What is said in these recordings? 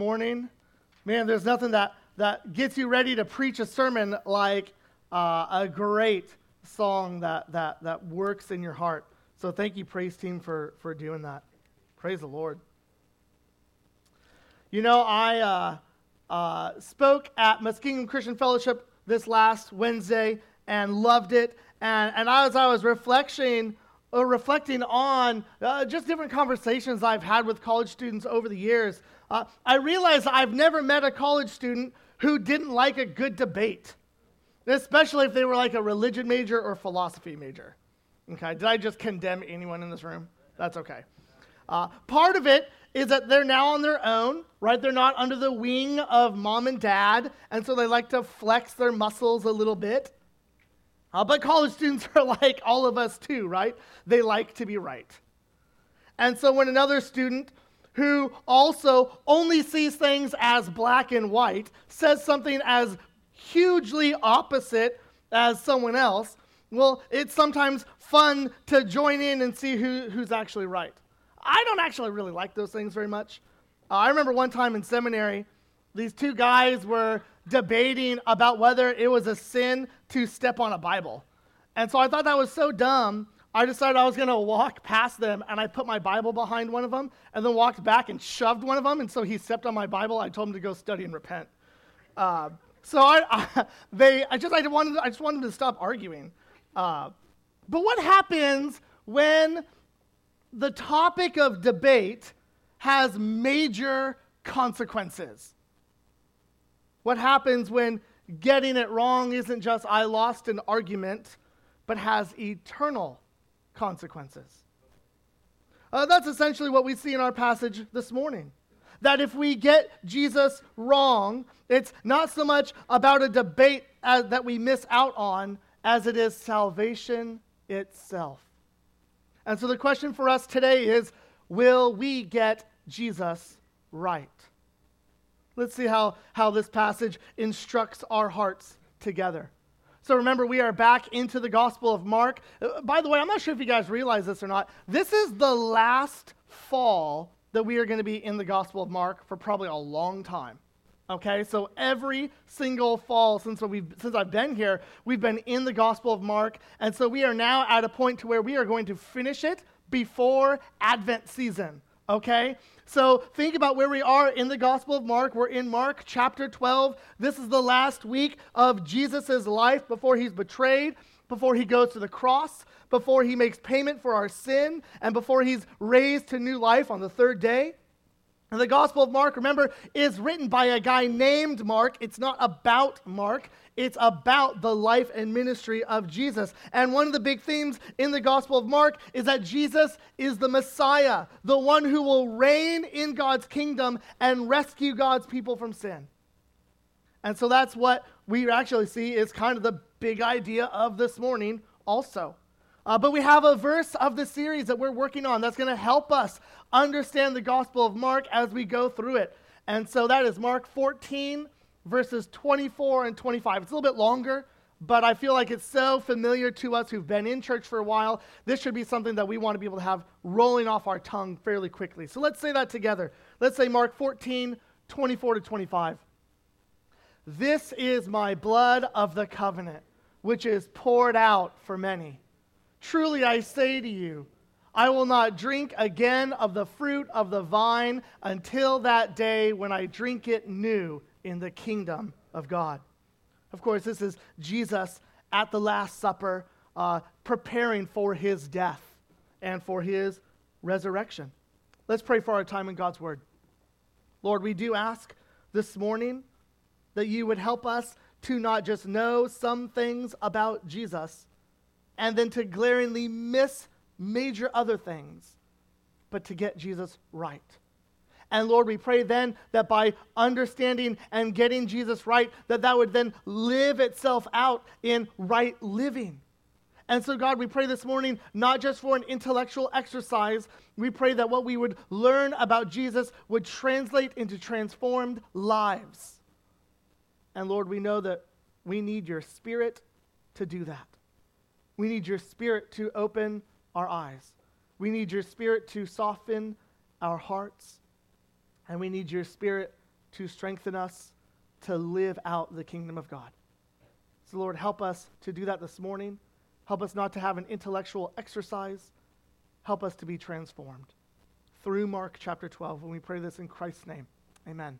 morning. Man, there's nothing that, that gets you ready to preach a sermon like uh, a great song that, that, that works in your heart. So thank you, praise team, for, for doing that. Praise the Lord. You know, I uh, uh, spoke at Muskingum Christian Fellowship this last Wednesday and loved it. And, and as I was reflecting, uh, reflecting on uh, just different conversations I've had with college students over the years, uh, I realize I've never met a college student who didn't like a good debate, especially if they were like a religion major or philosophy major. Okay, did I just condemn anyone in this room? That's okay. Uh, part of it is that they're now on their own, right? They're not under the wing of mom and dad, and so they like to flex their muscles a little bit. Uh, but college students are like all of us too, right? They like to be right. And so when another student who also only sees things as black and white says something as hugely opposite as someone else, well, it's sometimes fun to join in and see who, who's actually right. I don't actually really like those things very much. Uh, I remember one time in seminary, these two guys were debating about whether it was a sin to step on a Bible. And so I thought that was so dumb. I decided I was going to walk past them, and I put my Bible behind one of them, and then walked back and shoved one of them. And so he stepped on my Bible. I told him to go study and repent. Uh, so I, I, they, I just, I wanted, I just wanted to stop arguing. Uh, but what happens when the topic of debate has major consequences? What happens when getting it wrong isn't just I lost an argument, but has eternal consequences? Uh, that's essentially what we see in our passage this morning. That if we get Jesus wrong, it's not so much about a debate as, that we miss out on as it is salvation itself. And so the question for us today is will we get Jesus right? Let's see how, how this passage instructs our hearts together. So remember, we are back into the Gospel of Mark. Uh, by the way, I'm not sure if you guys realize this or not. This is the last fall that we are going to be in the Gospel of Mark for probably a long time. Okay, so every single fall since we've since I've been here, we've been in the Gospel of Mark, and so we are now at a point to where we are going to finish it before Advent season. Okay, so think about where we are in the Gospel of Mark. We're in Mark chapter 12. This is the last week of Jesus' life before he's betrayed, before he goes to the cross, before he makes payment for our sin, and before he's raised to new life on the third day. And the Gospel of Mark, remember, is written by a guy named Mark. It's not about Mark, it's about the life and ministry of Jesus. And one of the big themes in the Gospel of Mark is that Jesus is the Messiah, the one who will reign in God's kingdom and rescue God's people from sin. And so that's what we actually see is kind of the big idea of this morning, also. Uh, but we have a verse of the series that we're working on that's going to help us understand the Gospel of Mark as we go through it. And so that is Mark 14, verses 24 and 25. It's a little bit longer, but I feel like it's so familiar to us who've been in church for a while. This should be something that we want to be able to have rolling off our tongue fairly quickly. So let's say that together. Let's say Mark 14, 24 to 25. This is my blood of the covenant, which is poured out for many. Truly I say to you, I will not drink again of the fruit of the vine until that day when I drink it new in the kingdom of God. Of course, this is Jesus at the Last Supper, uh, preparing for his death and for his resurrection. Let's pray for our time in God's Word. Lord, we do ask this morning that you would help us to not just know some things about Jesus and then to glaringly miss major other things, but to get Jesus right. And Lord, we pray then that by understanding and getting Jesus right, that that would then live itself out in right living. And so, God, we pray this morning not just for an intellectual exercise, we pray that what we would learn about Jesus would translate into transformed lives. And Lord, we know that we need your spirit to do that. We need your spirit to open our eyes. We need your spirit to soften our hearts. And we need your spirit to strengthen us to live out the kingdom of God. So, Lord, help us to do that this morning. Help us not to have an intellectual exercise. Help us to be transformed. Through Mark chapter 12, when we pray this in Christ's name. Amen.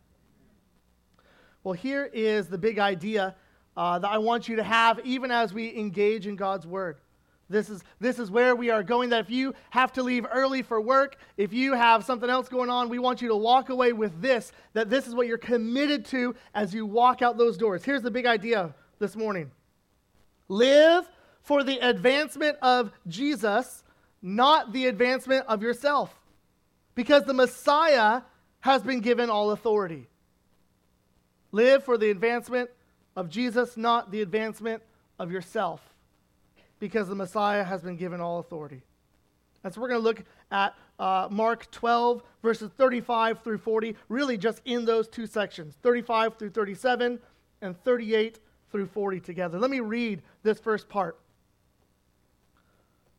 Well, here is the big idea uh, that I want you to have even as we engage in God's word. This is, this is where we are going. That if you have to leave early for work, if you have something else going on, we want you to walk away with this, that this is what you're committed to as you walk out those doors. Here's the big idea this morning live for the advancement of Jesus, not the advancement of yourself. Because the Messiah has been given all authority. Live for the advancement of Jesus, not the advancement of yourself because the Messiah has been given all authority. And so we're going to look at uh, Mark 12, verses 35 through 40, really just in those two sections 35 through 37 and 38 through 40 together. Let me read this first part.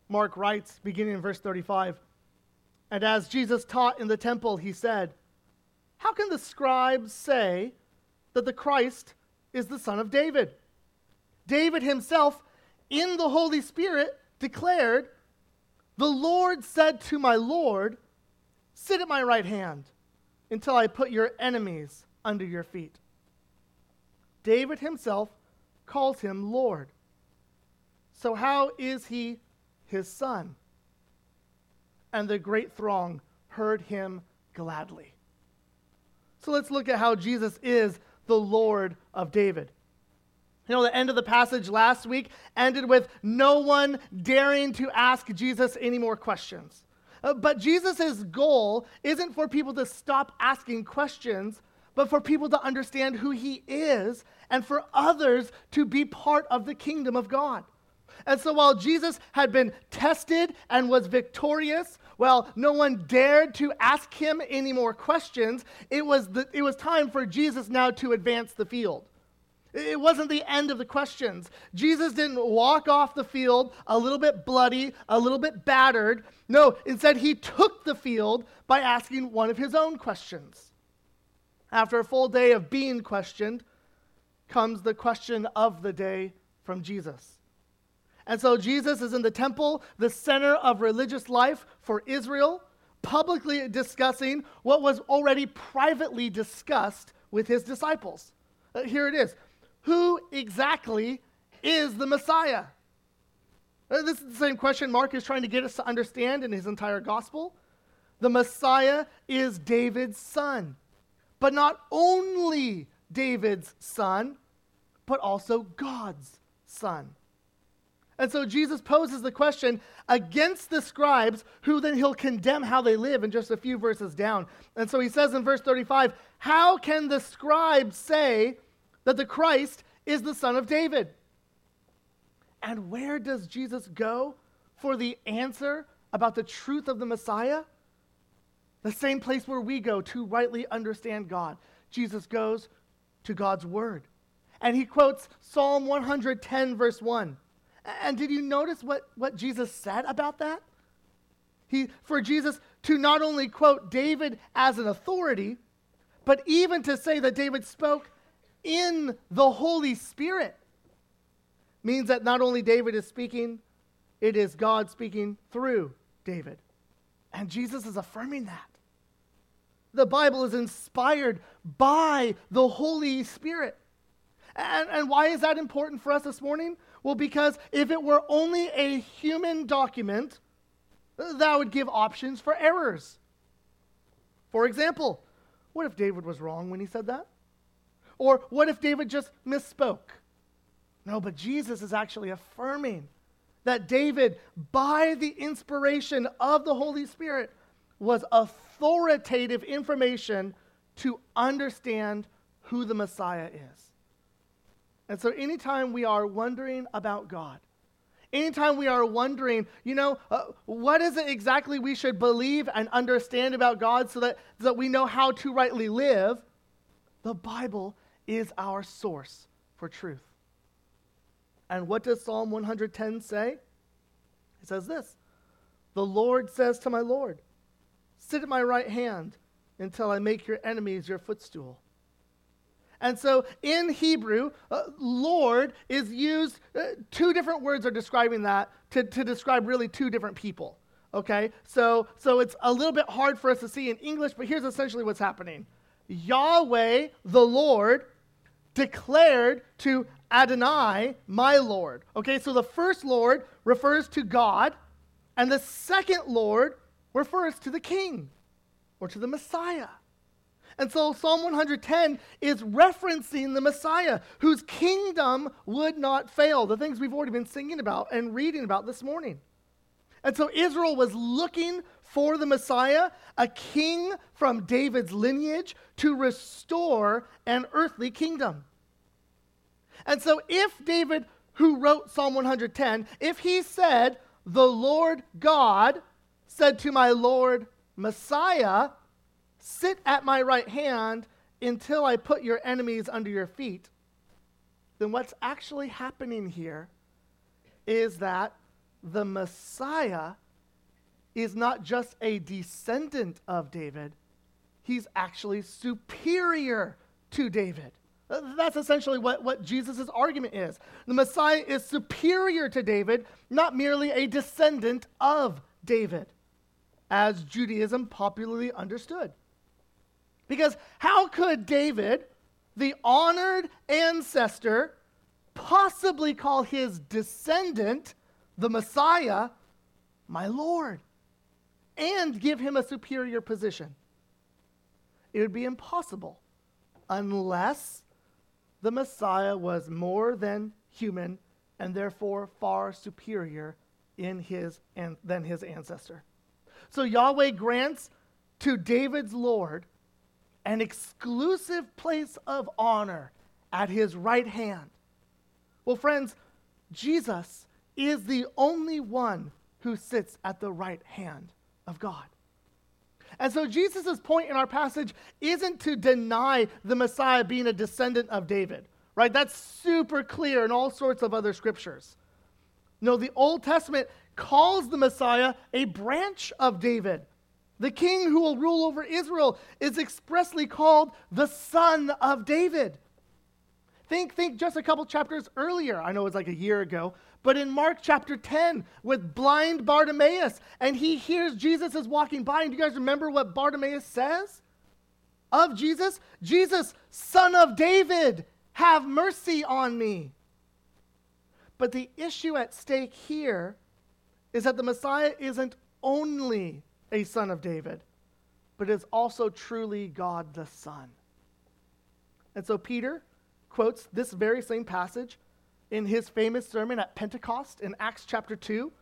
Mark writes, beginning in verse 35 And as Jesus taught in the temple, he said, How can the scribes say that the Christ is the son of David? David himself in the Holy Spirit declared, The Lord said to my Lord, Sit at my right hand until I put your enemies under your feet. David himself calls him Lord. So, how is he his son? And the great throng heard him gladly. So, let's look at how Jesus is the Lord of David. You know, the end of the passage last week ended with no one daring to ask Jesus any more questions. Uh, but Jesus' goal isn't for people to stop asking questions, but for people to understand who he is and for others to be part of the kingdom of God. And so while Jesus had been tested and was victorious, well, no one dared to ask him any more questions, it was, the, it was time for Jesus now to advance the field. It wasn't the end of the questions. Jesus didn't walk off the field a little bit bloody, a little bit battered. No, instead, he took the field by asking one of his own questions. After a full day of being questioned, comes the question of the day from Jesus. And so Jesus is in the temple, the center of religious life for Israel, publicly discussing what was already privately discussed with his disciples. Uh, here it is who exactly is the Messiah? Uh, this is the same question Mark is trying to get us to understand in his entire gospel. The Messiah is David's son, but not only David's son, but also God's son. And so Jesus poses the question against the scribes, who then he'll condemn how they live in just a few verses down. And so he says in verse 35 How can the scribes say that the Christ is the son of David. And where does Jesus go for the answer about the truth of the Messiah? The same place where we go to rightly understand God. Jesus goes to God's Word. And he quotes Psalm 110, verse 1. And did you notice what, what Jesus said about that? He, for Jesus to not only quote David as an authority, but even to say that David spoke in the Holy Spirit means that not only David is speaking, it is God speaking through David. And Jesus is affirming that. The Bible is inspired by the Holy Spirit. And, and why is that important for us this morning? Well, because if it were only a human document, that would give options for errors. For example, what if David was wrong when he said that? Or what if David just misspoke? No, but Jesus is actually affirming that David, by the inspiration of the Holy Spirit, was authoritative information to understand who the Messiah is. And so, anytime we are wondering about God, anytime we are wondering, you know, uh, what is it exactly we should believe and understand about God so that, so that we know how to rightly live, the Bible is our source for truth. And what does Psalm 110 say? It says this The Lord says to my Lord, Sit at my right hand until I make your enemies your footstool. And so in Hebrew, uh, Lord is used, uh, two different words are describing that to, to describe really two different people. Okay? So, so it's a little bit hard for us to see in English, but here's essentially what's happening Yahweh, the Lord, declared to Adonai, my Lord. Okay, so the first Lord refers to God, and the second Lord refers to the King or to the Messiah. And so Psalm 110 is referencing the Messiah whose kingdom would not fail, the things we've already been singing about and reading about this morning. And so Israel was looking for the Messiah, a king from David's lineage, to restore an earthly kingdom. And so if David, who wrote Psalm 110, if he said, The Lord God said to my Lord Messiah, Sit at my right hand until I put your enemies under your feet, then what's actually happening here is that the Messiah is not just a descendant of David, he's actually superior to David. Uh, that's essentially what, what Jesus' argument is. The Messiah is superior to David, not merely a descendant of David, as Judaism popularly understood. Because how could David, the honored ancestor, possibly call his descendant, the Messiah, my Lord, and give him a superior position? It would be impossible unless the Messiah was more than human and therefore far superior in his than his ancestor. So Yahweh grants to David's Lord an exclusive place of honor at his right hand. Well, friends, Jesus is the only one who sits at the right hand of God. And so Jesus' point in our passage isn't to deny the Messiah being a descendant of David, right? That's super clear in all sorts of other scriptures. No, the Old Testament calls the Messiah a branch of David. The king who will rule over Israel is expressly called the son of David. Think, think just a couple chapters earlier. I know it was like a year ago, but in Mark chapter 10 with blind Bartimaeus, and he hears Jesus is walking by. And do you guys remember what Bartimaeus says of Jesus? Jesus, son of David, have mercy on me. But the issue at stake here is that the Messiah isn't only a son of David, but is also truly God the Son. And so Peter quotes this very same passage in his famous sermon at Pentecost in Acts chapter 2.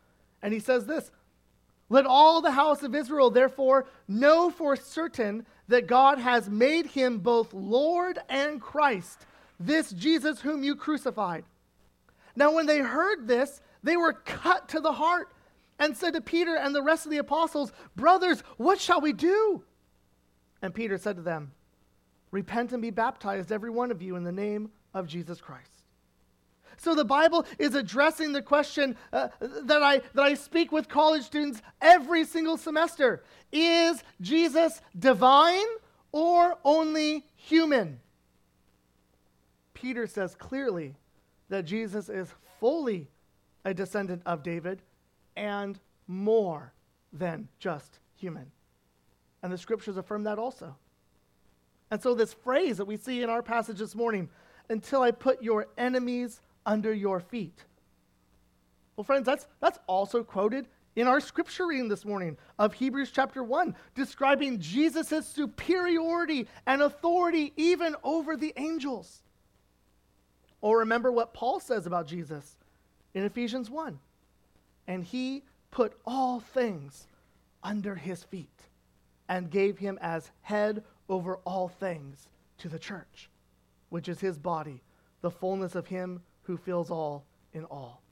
And he says this Let all the house of Israel therefore know for certain that God has made him both Lord and Christ, this Jesus whom you crucified. Now, when they heard this, they were cut to the heart and said to Peter and the rest of the apostles, Brothers, what shall we do? And Peter said to them, Repent and be baptized, every one of you, in the name of Jesus Christ. So the Bible is addressing the question uh, that, I, that I speak with college students every single semester Is Jesus divine or only human? Peter says clearly that Jesus is fully a descendant of David and more than just human. And the scriptures affirm that also. And so, this phrase that we see in our passage this morning, until I put your enemies under your feet. Well, friends, that's, that's also quoted in our scripture reading this morning of Hebrews chapter 1, describing Jesus' superiority and authority even over the angels. Or remember what Paul says about Jesus in Ephesians 1 and he put all things under his feet and gave him as head over all things to the church, which is his body, the fullness of him who fills all in all.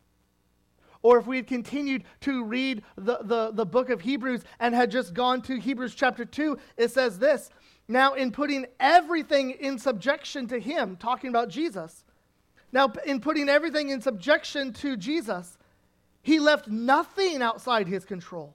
Or if we had continued to read the, the, the book of Hebrews and had just gone to Hebrews chapter 2, it says this Now, in putting everything in subjection to him, talking about Jesus, now, in putting everything in subjection to Jesus, he left nothing outside his control.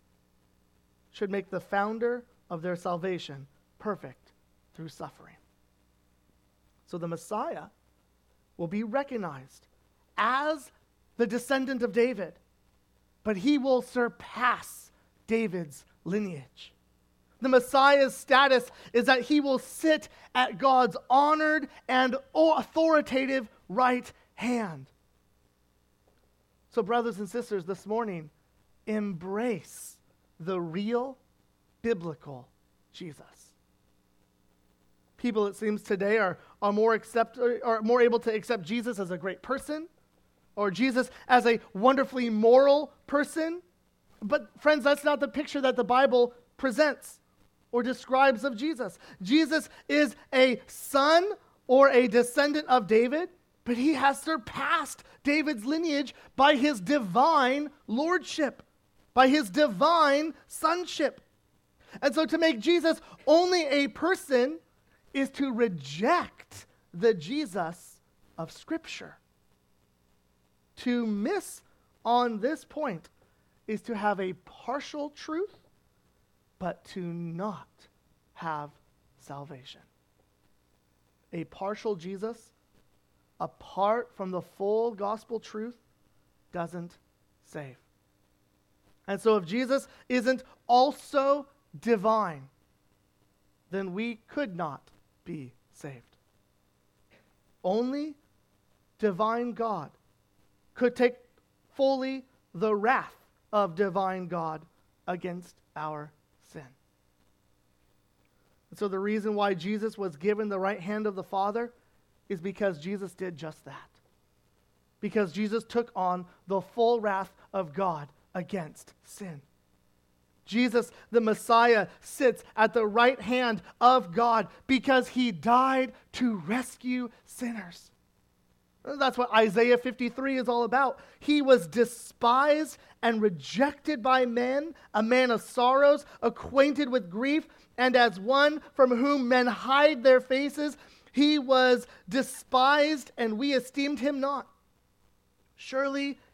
should make the founder of their salvation perfect through suffering. So the Messiah will be recognized as the descendant of David, but he will surpass David's lineage. The Messiah's status is that he will sit at God's honored and authoritative right hand. So, brothers and sisters, this morning, embrace the real biblical Jesus. People, it seems, today are, are, more accept, are more able to accept Jesus as a great person or Jesus as a wonderfully moral person. But, friends, that's not the picture that the Bible presents or describes of Jesus. Jesus is a son or a descendant of David, but he has surpassed David's lineage by his divine lordship, by his divine sonship. And so to make Jesus only a person is to reject the Jesus of Scripture. To miss on this point is to have a partial truth, but to not have salvation. A partial Jesus, apart from the full gospel truth, doesn't save. And so, if Jesus isn't also divine, then we could not be saved. Only divine God could take fully the wrath of divine God against our sin. And so, the reason why Jesus was given the right hand of the Father is because Jesus did just that. Because Jesus took on the full wrath of God against sin. Jesus, the Messiah, sits at the right hand of God because he died to rescue sinners. That's what Isaiah 53 is all about. He was despised and rejected by men, a man of sorrows, acquainted with grief, and as one from whom men hide their faces, he was despised and we esteemed him not. Surely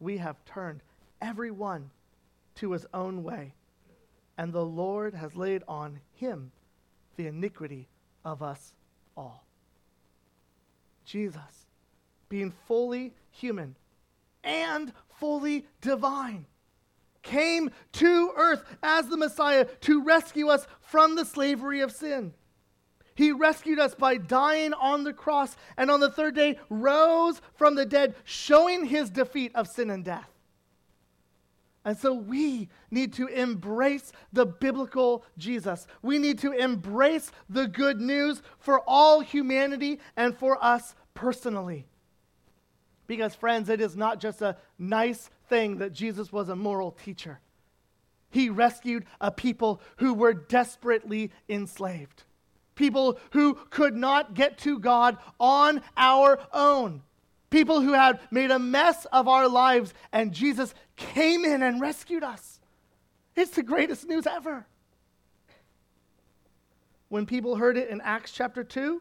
We have turned every one to his own way, and the Lord has laid on him the iniquity of us all. Jesus, being fully human and fully divine, came to earth as the Messiah to rescue us from the slavery of sin. He rescued us by dying on the cross and on the third day rose from the dead, showing his defeat of sin and death. And so we need to embrace the biblical Jesus. We need to embrace the good news for all humanity and for us personally. Because, friends, it is not just a nice thing that Jesus was a moral teacher. He rescued a people who were desperately enslaved, people who could not get to God on our own people who had made a mess of our lives, and Jesus came in and rescued us. It's the greatest news ever. When people heard it in Acts chapter 2,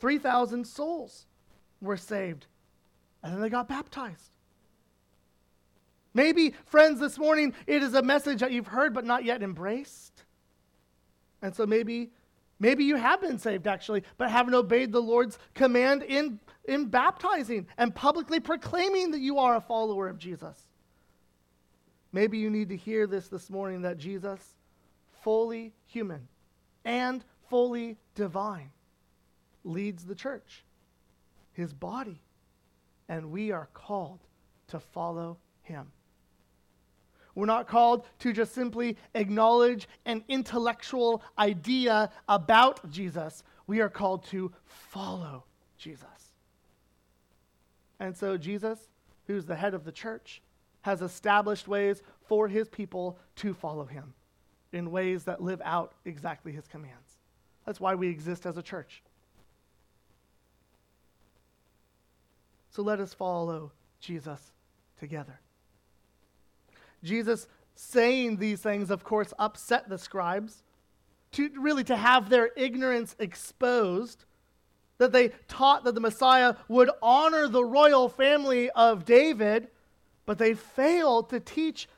3,000 souls were saved, and then they got baptized. Maybe, friends, this morning it is a message that you've heard but not yet embraced. And so maybe Maybe you have been saved actually, but haven't obeyed the Lord's command in, in baptizing and publicly proclaiming that you are a follower of Jesus. Maybe you need to hear this this morning that Jesus, fully human and fully divine, leads the church, his body, and we are called to follow him. We're not called to just simply acknowledge an intellectual idea about Jesus. We are called to follow Jesus. And so, Jesus, who's the head of the church, has established ways for his people to follow him in ways that live out exactly his commands. That's why we exist as a church. So let us follow Jesus together. Jesus saying these things, of course, upset the scribes, to really to have their ignorance exposed, that they taught that the Messiah would honor the royal family of David, but they failed to teach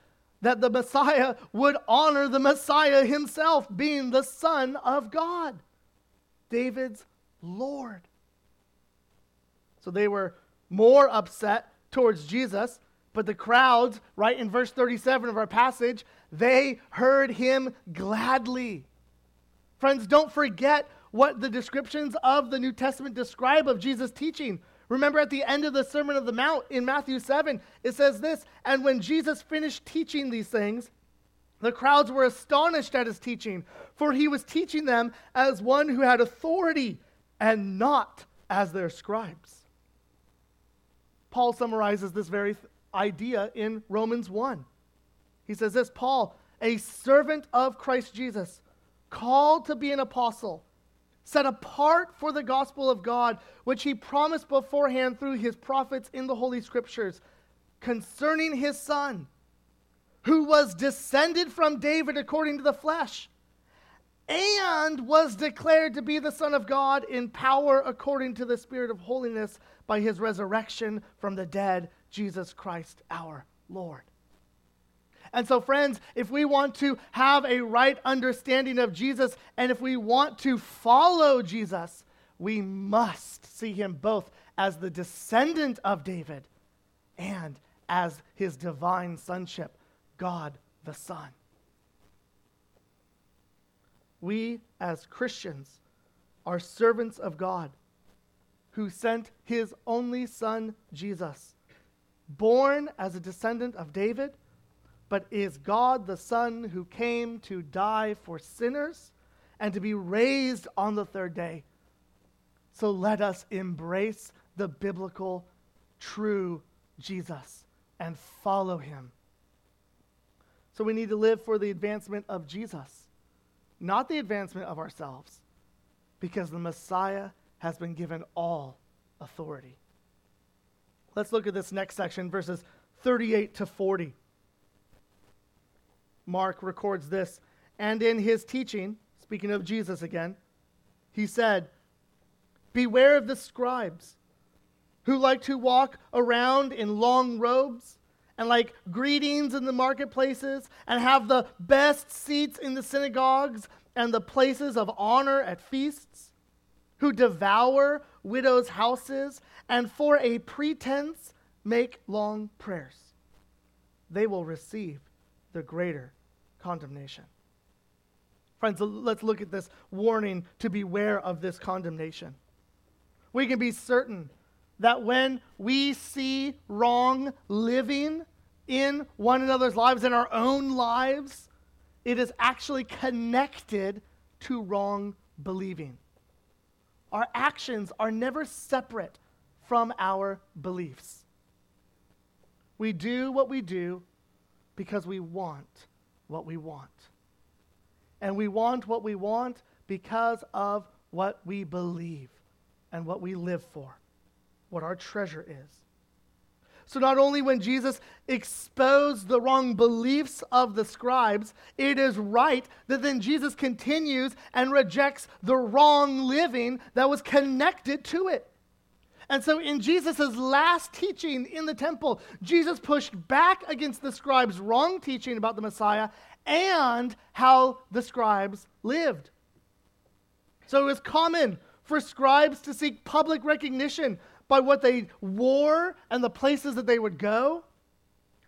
that the Messiah would honor the Messiah himself, being the Son of God, David's Lord. So they were more upset towards Jesus, but the crowds, right in verse 37 of our passage, they heard him gladly. Friends, don't forget what the descriptions of the New Testament describe of Jesus' teaching. Remember at the end of the Sermon of the Mount in Matthew 7, it says this And when Jesus finished teaching these things, the crowds were astonished at his teaching, for he was teaching them as one who had authority and not as their scribes. Paul summarizes this very idea in Romans 1. He says this Paul, a servant of Christ Jesus, called to be an apostle set apart for the gospel of God, which he promised beforehand through his prophets in the Holy Scriptures concerning his son, who was descended from David according to the flesh, and was declared to be the Son of God in power according to the Spirit of holiness by his resurrection from the dead, Jesus Christ our Lord. And so, friends, if we want to have a right understanding of Jesus and if we want to follow Jesus, we must see him both as the descendant of David and as his divine sonship, God the Son. We, as Christians, are servants of God who sent his only Son, Jesus, born as a descendant of David but is God the Son who came to die for sinners and to be raised on the third day. So let us embrace the biblical, true Jesus and follow him. So we need to live for the advancement of Jesus, not the advancement of ourselves, because the Messiah has been given all authority. Let's look at this next section, verses 38 to 40. Mark records this. And in his teaching, speaking of Jesus again, he said, Beware of the scribes who like to walk around in long robes and like greetings in the marketplaces and have the best seats in the synagogues and the places of honor at feasts, who devour widows' houses and for a pretense make long prayers. They will receive the greater condemnation. Friends, let's look at this warning to beware of this condemnation. We can be certain that when we see wrong living in one another's lives, in our own lives, it is actually connected to wrong believing. Our actions are never separate from our beliefs. We do what we do because we want what we want. And we want what we want because of what we believe and what we live for, what our treasure is. So, not only when Jesus exposed the wrong beliefs of the scribes, it is right that then Jesus continues and rejects the wrong living that was connected to it. And so, in Jesus' last teaching in the temple, Jesus pushed back against the scribes' wrong teaching about the Messiah and how the scribes lived. So, it was common for scribes to seek public recognition by what they wore and the places that they would go.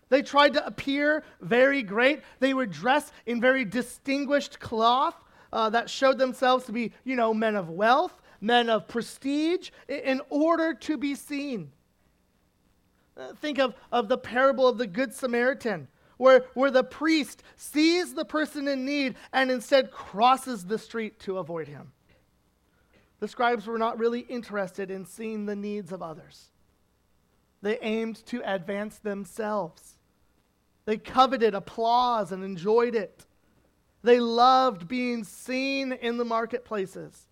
They tried to appear very great. They were dressed in very distinguished cloth uh, that showed themselves to be, you know, men of wealth men of prestige in order to be seen. Uh, think of, of the parable of the Good Samaritan, where, where the priest sees the person in need and instead crosses the street to avoid him. The scribes were not really interested in seeing the needs of others. They aimed to advance themselves. They coveted applause and enjoyed it. They loved being seen in the marketplaces.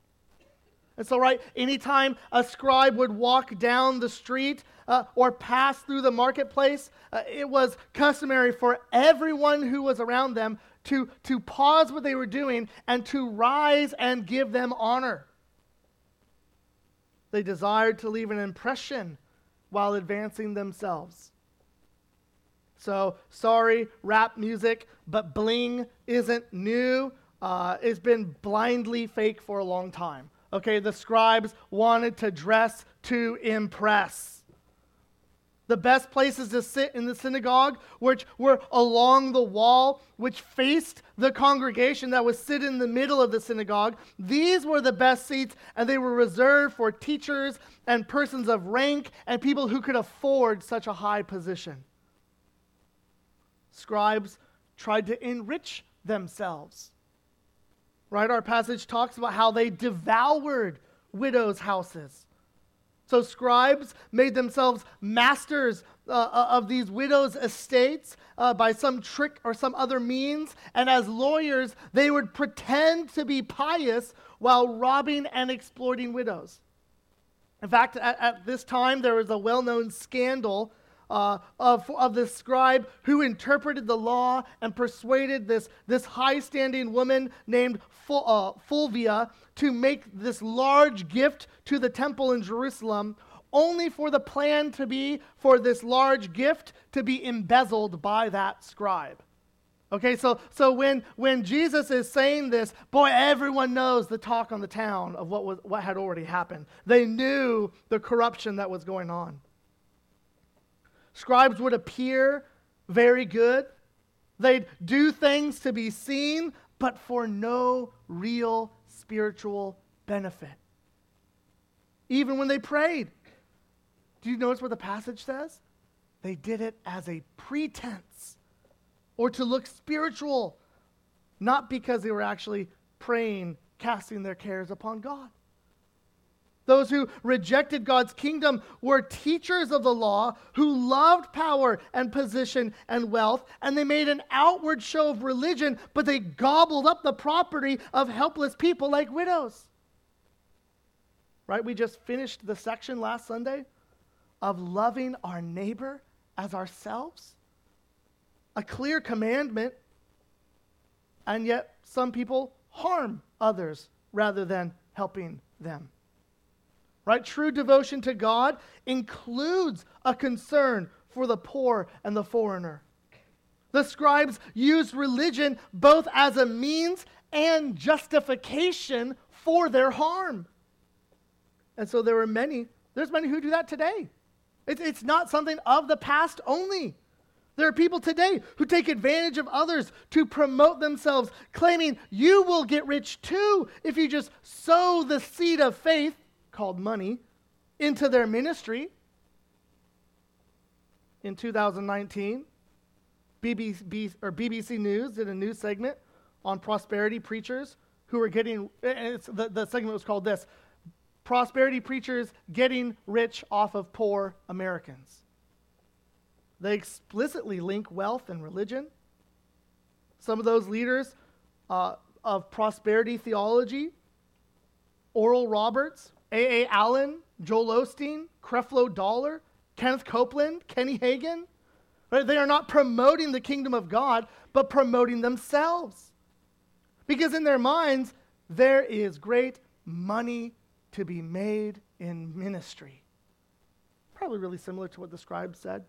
And so, right, anytime a scribe would walk down the street uh, or pass through the marketplace, uh, it was customary for everyone who was around them to, to pause what they were doing and to rise and give them honor. They desired to leave an impression while advancing themselves. So, sorry, rap music, but bling isn't new. Uh, it's been blindly fake for a long time. Okay, the scribes wanted to dress to impress the best places to sit in the synagogue, which were along the wall, which faced the congregation that was sit in the middle of the synagogue. These were the best seats, and they were reserved for teachers and persons of rank and people who could afford such a high position. Scribes tried to enrich themselves. Right? Our passage talks about how they devoured widows' houses. So scribes made themselves masters uh, uh, of these widows' estates uh, by some trick or some other means. And as lawyers, they would pretend to be pious while robbing and exploiting widows. In fact, at, at this time, there was a well known scandal uh, of, of this scribe who interpreted the law and persuaded this, this high standing woman named Ful, uh, Fulvia to make this large gift to the temple in Jerusalem, only for the plan to be for this large gift to be embezzled by that scribe. Okay, so, so when, when Jesus is saying this, boy, everyone knows the talk on the town of what, was, what had already happened. They knew the corruption that was going on. Scribes would appear very good, they'd do things to be seen, but for no real spiritual benefit. Even when they prayed. Do you notice what the passage says? They did it as a pretense or to look spiritual, not because they were actually praying, casting their cares upon God. Those who rejected God's kingdom were teachers of the law who loved power and position and wealth, and they made an outward show of religion, but they gobbled up the property of helpless people like widows. Right? We just finished the section last Sunday of loving our neighbor as ourselves. A clear commandment, and yet some people harm others rather than helping them. Right? True devotion to God includes a concern for the poor and the foreigner. The scribes used religion both as a means and justification for their harm. And so there were many, there's many who do that today. It's, it's not something of the past only. There are people today who take advantage of others to promote themselves, claiming you will get rich too if you just sow the seed of faith called money into their ministry. In 2019, BBC, or BBC News did a news segment on prosperity preachers who were getting, the, the segment was called this Prosperity Preachers Getting Rich Off of Poor Americans. They explicitly link wealth and religion. Some of those leaders uh, of prosperity theology, Oral Roberts, A.A. Allen, Joel Osteen, Creflo Dollar, Kenneth Copeland, Kenny Hagin. Right? They are not promoting the kingdom of God, but promoting themselves. Because in their minds, there is great money to be made in ministry. Probably really similar to what the scribe said.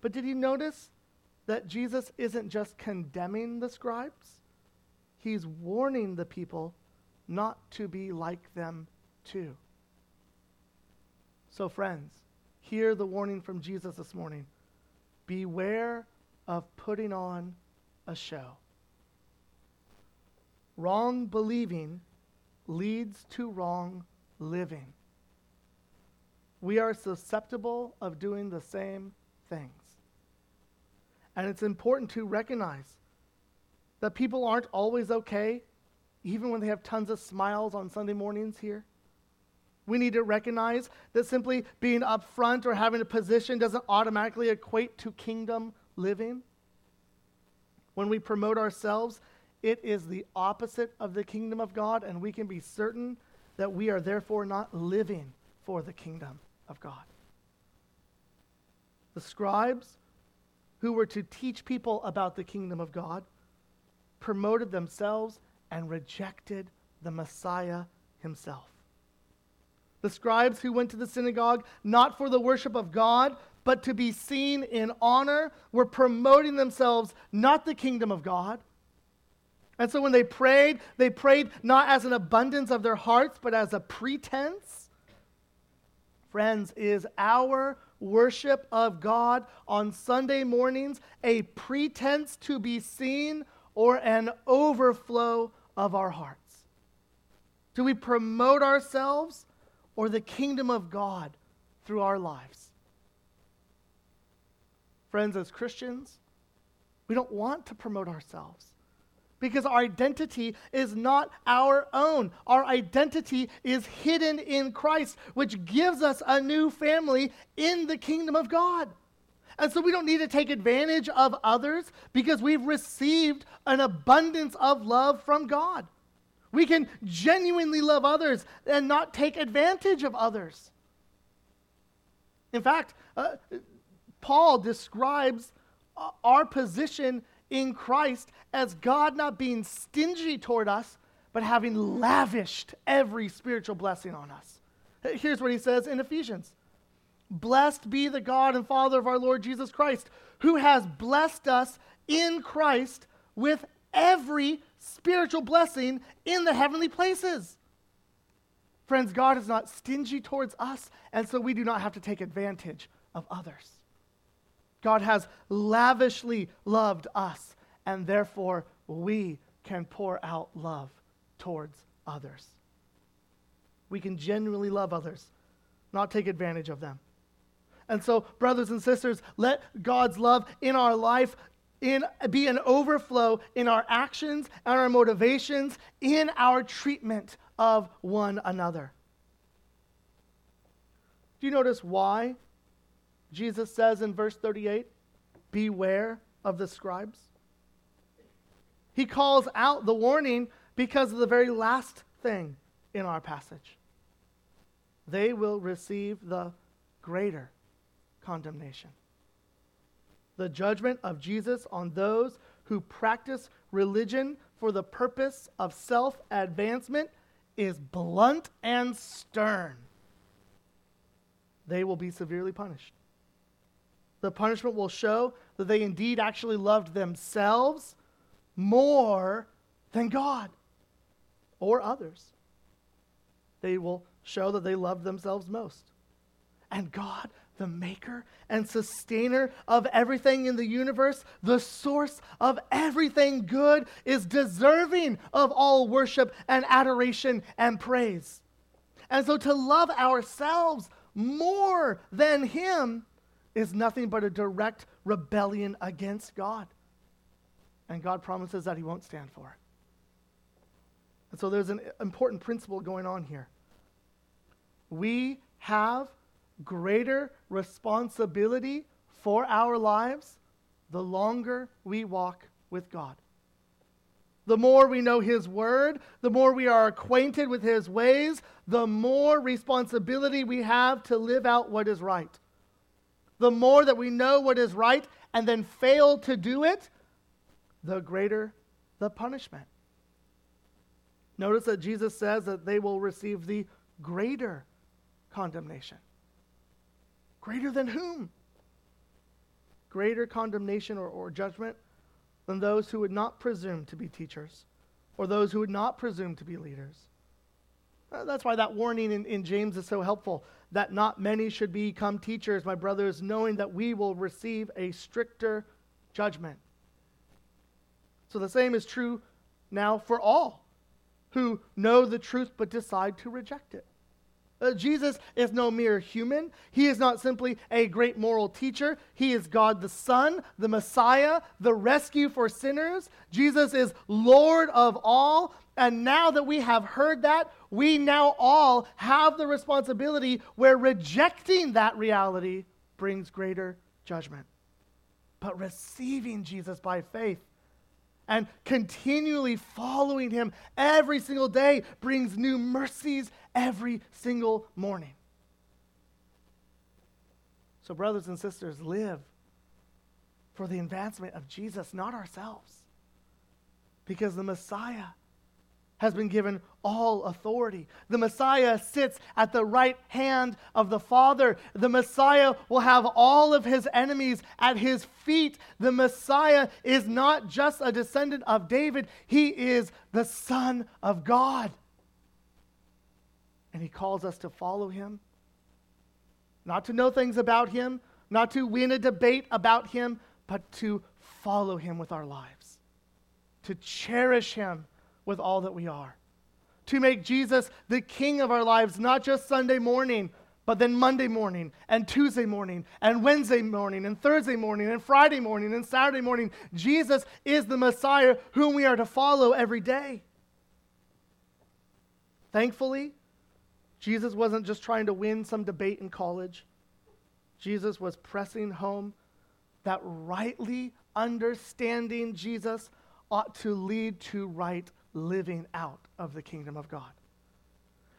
But did you notice that Jesus isn't just condemning the scribes? He's warning the people not to be like them too. So, friends, hear the warning from Jesus this morning beware of putting on a show. Wrong believing leads to wrong living. We are susceptible of doing the same things. And it's important to recognize that people aren't always okay, even when they have tons of smiles on Sunday mornings here. We need to recognize that simply being up front or having a position doesn't automatically equate to kingdom living. When we promote ourselves, it is the opposite of the kingdom of God, and we can be certain that we are therefore not living for the kingdom of God. The scribes who were to teach people about the kingdom of God promoted themselves and rejected the Messiah himself. The scribes who went to the synagogue not for the worship of God, but to be seen in honor, were promoting themselves, not the kingdom of God. And so when they prayed, they prayed not as an abundance of their hearts, but as a pretense. Friends, is our worship of God on Sunday mornings a pretense to be seen or an overflow of our hearts? Do we promote ourselves or the kingdom of God through our lives? Friends, as Christians, we don't want to promote ourselves because our identity is not our own. Our identity is hidden in Christ, which gives us a new family in the kingdom of God. And so we don't need to take advantage of others because we've received an abundance of love from God. We can genuinely love others and not take advantage of others. In fact, uh, Paul describes our position in Christ as God not being stingy toward us, but having lavished every spiritual blessing on us. Here's what he says in Ephesians Blessed be the God and Father of our Lord Jesus Christ, who has blessed us in Christ with every spiritual blessing in the heavenly places. Friends, God is not stingy towards us, and so we do not have to take advantage of others. God has lavishly loved us, and therefore we can pour out love towards others. We can genuinely love others, not take advantage of them. And so, brothers and sisters, let God's love in our life in, be an overflow in our actions and our motivations, in our treatment of one another. Do you notice why Jesus says in verse 38, Beware of the scribes. He calls out the warning because of the very last thing in our passage. They will receive the greater condemnation. The judgment of Jesus on those who practice religion for the purpose of self advancement is blunt and stern. They will be severely punished. The punishment will show that they indeed actually loved themselves more than God or others. They will show that they loved themselves most. And God, the maker and sustainer of everything in the universe, the source of everything good, is deserving of all worship and adoration and praise. And so to love ourselves more than Him is nothing but a direct rebellion against God. And God promises that He won't stand for it. And so there's an important principle going on here. We have greater responsibility for our lives the longer we walk with God. The more we know His Word, the more we are acquainted with His ways, the more responsibility we have to live out what is right the more that we know what is right and then fail to do it, the greater the punishment. Notice that Jesus says that they will receive the greater condemnation. Greater than whom? Greater condemnation or, or judgment than those who would not presume to be teachers or those who would not presume to be leaders. Uh, that's why that warning in, in James is so helpful that not many should become teachers, my brothers, knowing that we will receive a stricter judgment. So the same is true now for all. who know the truth but decide to reject it. Uh, Jesus is no mere human. He is not simply a great moral teacher. He is God the Son, the Messiah, the rescue for sinners. Jesus is Lord of all. And now that we have heard that, we now all have the responsibility where rejecting that reality brings greater judgment. But receiving Jesus by faith and continually following him every single day brings new mercies every single morning. So, brothers and sisters, live for the advancement of Jesus, not ourselves. Because the Messiah has been given all authority. The Messiah sits at the right hand of the Father. The Messiah will have all of his enemies at his feet. The Messiah is not just a descendant of David, he is the Son of God. And he calls us to follow him, not to know things about him, not to win a debate about him, but to follow him with our lives, to cherish him with all that we are. To make Jesus the king of our lives, not just Sunday morning, but then Monday morning, and Tuesday morning, and Wednesday morning, and Thursday morning, and Friday morning, and Saturday morning. Jesus is the Messiah whom we are to follow every day. Thankfully, Jesus wasn't just trying to win some debate in college. Jesus was pressing home that rightly understanding Jesus ought to lead to right living out of the kingdom of God.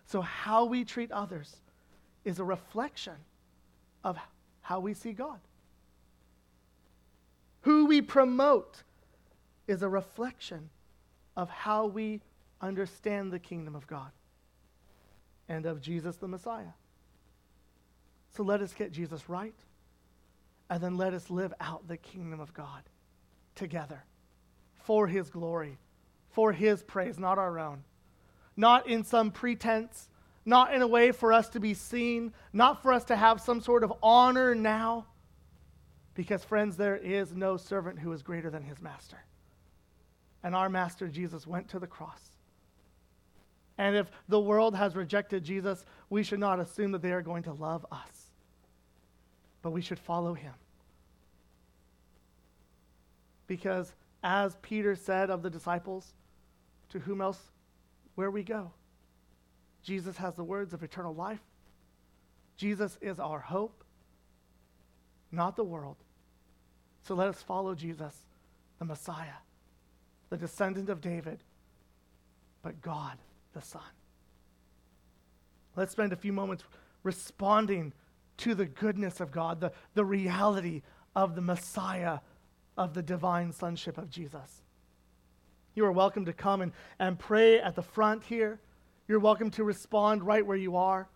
So, how we treat others is a reflection of how we see God. Who we promote is a reflection of how we understand the kingdom of God and of Jesus the Messiah. So let us get Jesus right, and then let us live out the kingdom of God together for his glory for his praise, not our own. Not in some pretense, not in a way for us to be seen, not for us to have some sort of honor now. Because, friends, there is no servant who is greater than his master. And our master Jesus went to the cross. And if the world has rejected Jesus, we should not assume that they are going to love us, but we should follow him. Because, as Peter said of the disciples, to whom else, where we go. Jesus has the words of eternal life. Jesus is our hope, not the world. So let us follow Jesus, the Messiah, the descendant of David, but God the Son. Let's spend a few moments responding to the goodness of God, the, the reality of the Messiah, of the divine sonship of Jesus. You are welcome to come and, and pray at the front here. You're welcome to respond right where you are.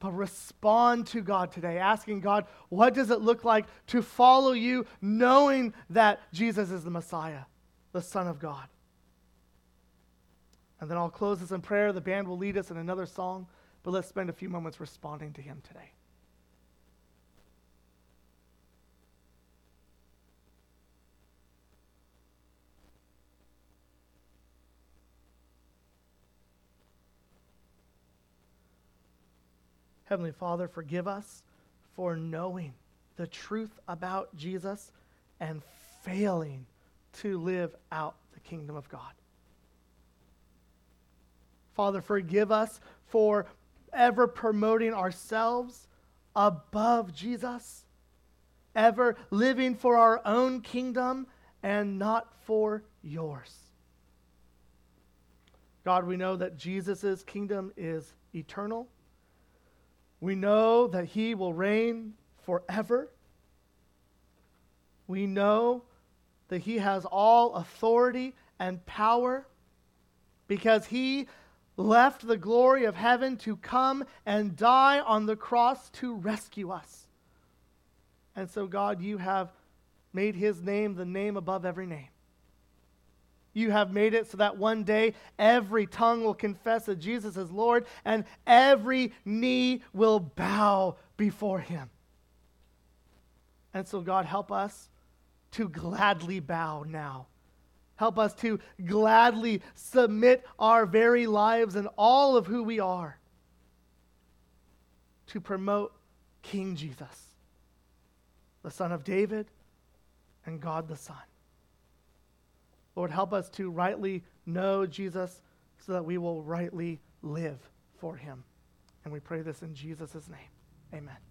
But respond to God today, asking God, what does it look like to follow you, knowing that Jesus is the Messiah, the Son of God? And then I'll close this in prayer. The band will lead us in another song, but let's spend a few moments responding to Him today. Heavenly Father, forgive us for knowing the truth about Jesus and failing to live out the kingdom of God. Father, forgive us for ever promoting ourselves above Jesus, ever living for our own kingdom and not for yours. God, we know that Jesus' kingdom is eternal we know that he will reign forever. We know that he has all authority and power because he left the glory of heaven to come and die on the cross to rescue us. And so, God, you have made his name the name above every name. You have made it so that one day every tongue will confess that Jesus is Lord and every knee will bow before him. And so, God, help us to gladly bow now Help us to gladly submit our very lives and all of who we are to promote King Jesus, the Son of David and God the Son. Lord, help us to rightly know Jesus so that we will rightly live for him. And we pray this in Jesus' name. Amen.